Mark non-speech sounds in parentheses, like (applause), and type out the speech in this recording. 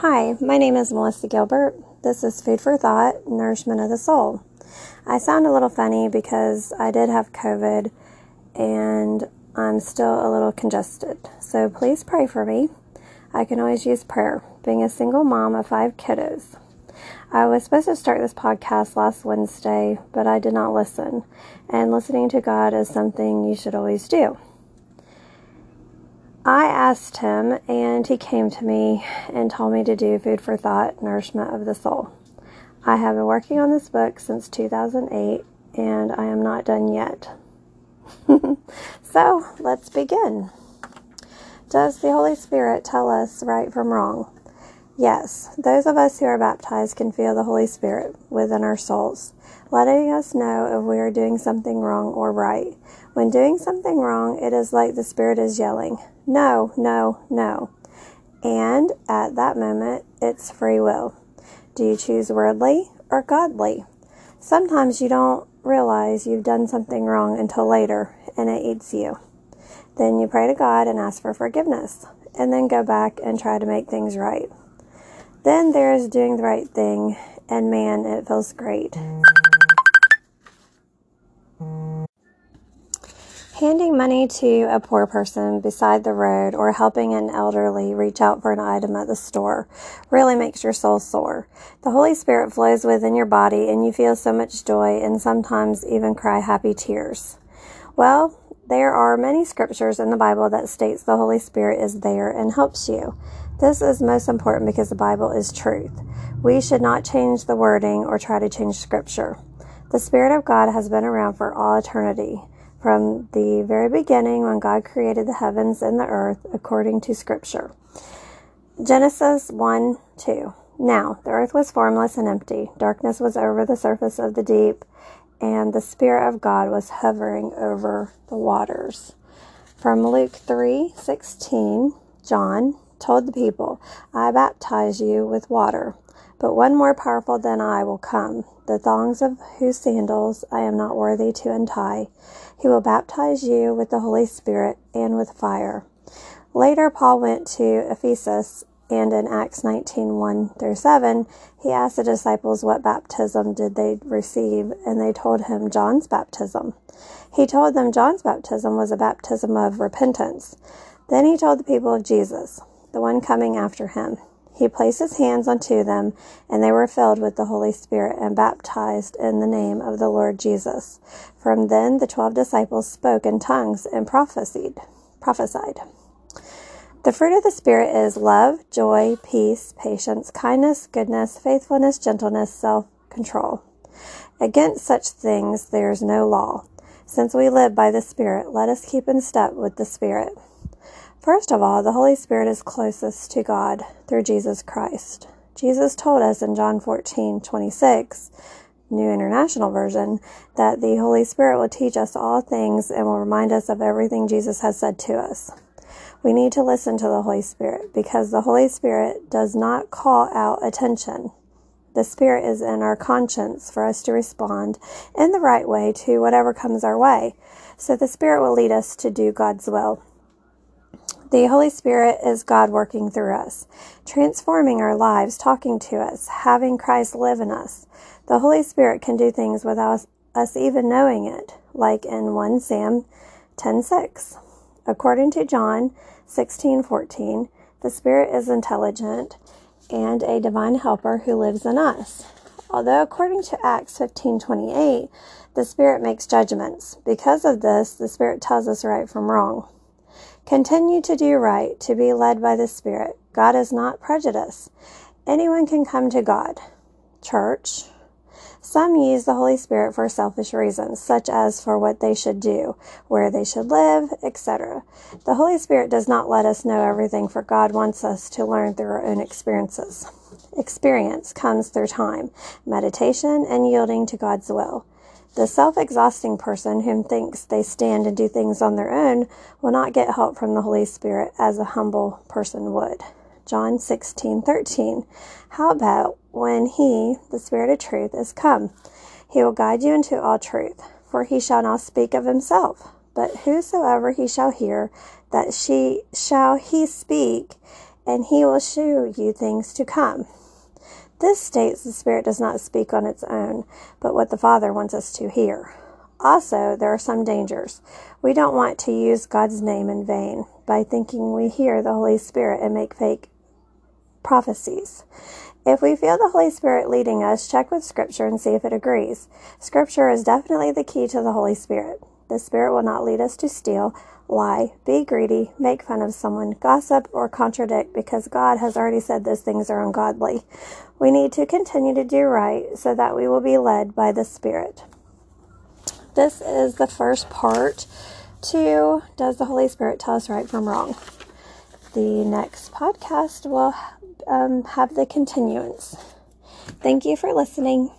Hi, my name is Melissa Gilbert. This is Food for Thought, Nourishment of the Soul. I sound a little funny because I did have COVID and I'm still a little congested. So please pray for me. I can always use prayer, being a single mom of five kiddos. I was supposed to start this podcast last Wednesday, but I did not listen. And listening to God is something you should always do. I asked him, and he came to me and told me to do Food for Thought Nourishment of the Soul. I have been working on this book since 2008, and I am not done yet. (laughs) so, let's begin. Does the Holy Spirit tell us right from wrong? Yes, those of us who are baptized can feel the Holy Spirit within our souls, letting us know if we are doing something wrong or right. When doing something wrong, it is like the Spirit is yelling, No, no, no. And at that moment, it's free will. Do you choose worldly or godly? Sometimes you don't realize you've done something wrong until later, and it eats you. Then you pray to God and ask for forgiveness, and then go back and try to make things right. Then there is doing the right thing, and man, it feels great. Handing money to a poor person beside the road or helping an elderly reach out for an item at the store really makes your soul soar. The Holy Spirit flows within your body and you feel so much joy and sometimes even cry happy tears. Well, there are many scriptures in the Bible that states the Holy Spirit is there and helps you. This is most important because the Bible is truth. We should not change the wording or try to change scripture. The Spirit of God has been around for all eternity from the very beginning when God created the heavens and the earth according to Scripture. Genesis 1 2. Now, the earth was formless and empty, darkness was over the surface of the deep, and the Spirit of God was hovering over the waters. From Luke 3 16, John told the people, I baptize you with water, but one more powerful than I will come, the thongs of whose sandals I am not worthy to untie. He will baptize you with the Holy Spirit and with fire. Later, Paul went to Ephesus, and in Acts 19 1 through 7, he asked the disciples what baptism did they receive, and they told him John's baptism. He told them John's baptism was a baptism of repentance. Then he told the people of Jesus, the one coming after him. He placed his hands unto them, and they were filled with the Holy Spirit and baptized in the name of the Lord Jesus. From then the twelve disciples spoke in tongues and prophesied. prophesied. The fruit of the Spirit is love, joy, peace, patience, kindness, goodness, faithfulness, gentleness, self control. Against such things there is no law. Since we live by the Spirit, let us keep in step with the Spirit. First of all, the Holy Spirit is closest to God through Jesus Christ. Jesus told us in John 14 26, New International Version, that the Holy Spirit will teach us all things and will remind us of everything Jesus has said to us. We need to listen to the Holy Spirit because the Holy Spirit does not call out attention. The Spirit is in our conscience for us to respond in the right way to whatever comes our way. So the Spirit will lead us to do God's will. The Holy Spirit is God working through us, transforming our lives, talking to us, having Christ live in us. The Holy Spirit can do things without us even knowing it, like in 1 Sam 10:6. According to John 16:14, the Spirit is intelligent and a divine helper who lives in us. Although according to Acts 15:28, the Spirit makes judgments. Because of this, the Spirit tells us right from wrong. Continue to do right, to be led by the Spirit. God is not prejudiced. Anyone can come to God. Church. Some use the Holy Spirit for selfish reasons, such as for what they should do, where they should live, etc. The Holy Spirit does not let us know everything, for God wants us to learn through our own experiences. Experience comes through time, meditation, and yielding to God's will. The self exhausting person who thinks they stand and do things on their own will not get help from the Holy Spirit as a humble person would. John 16 13. How about when He, the Spirit of truth, is come? He will guide you into all truth, for He shall not speak of Himself, but whosoever He shall hear, that she shall He speak, and he will show you things to come. This states the Spirit does not speak on its own, but what the Father wants us to hear. Also, there are some dangers. We don't want to use God's name in vain by thinking we hear the Holy Spirit and make fake prophecies. If we feel the Holy Spirit leading us, check with Scripture and see if it agrees. Scripture is definitely the key to the Holy Spirit. The Spirit will not lead us to steal, lie, be greedy, make fun of someone, gossip, or contradict because God has already said those things are ungodly. We need to continue to do right so that we will be led by the Spirit. This is the first part to Does the Holy Spirit Tell Us Right from Wrong? The next podcast will um, have the continuance. Thank you for listening.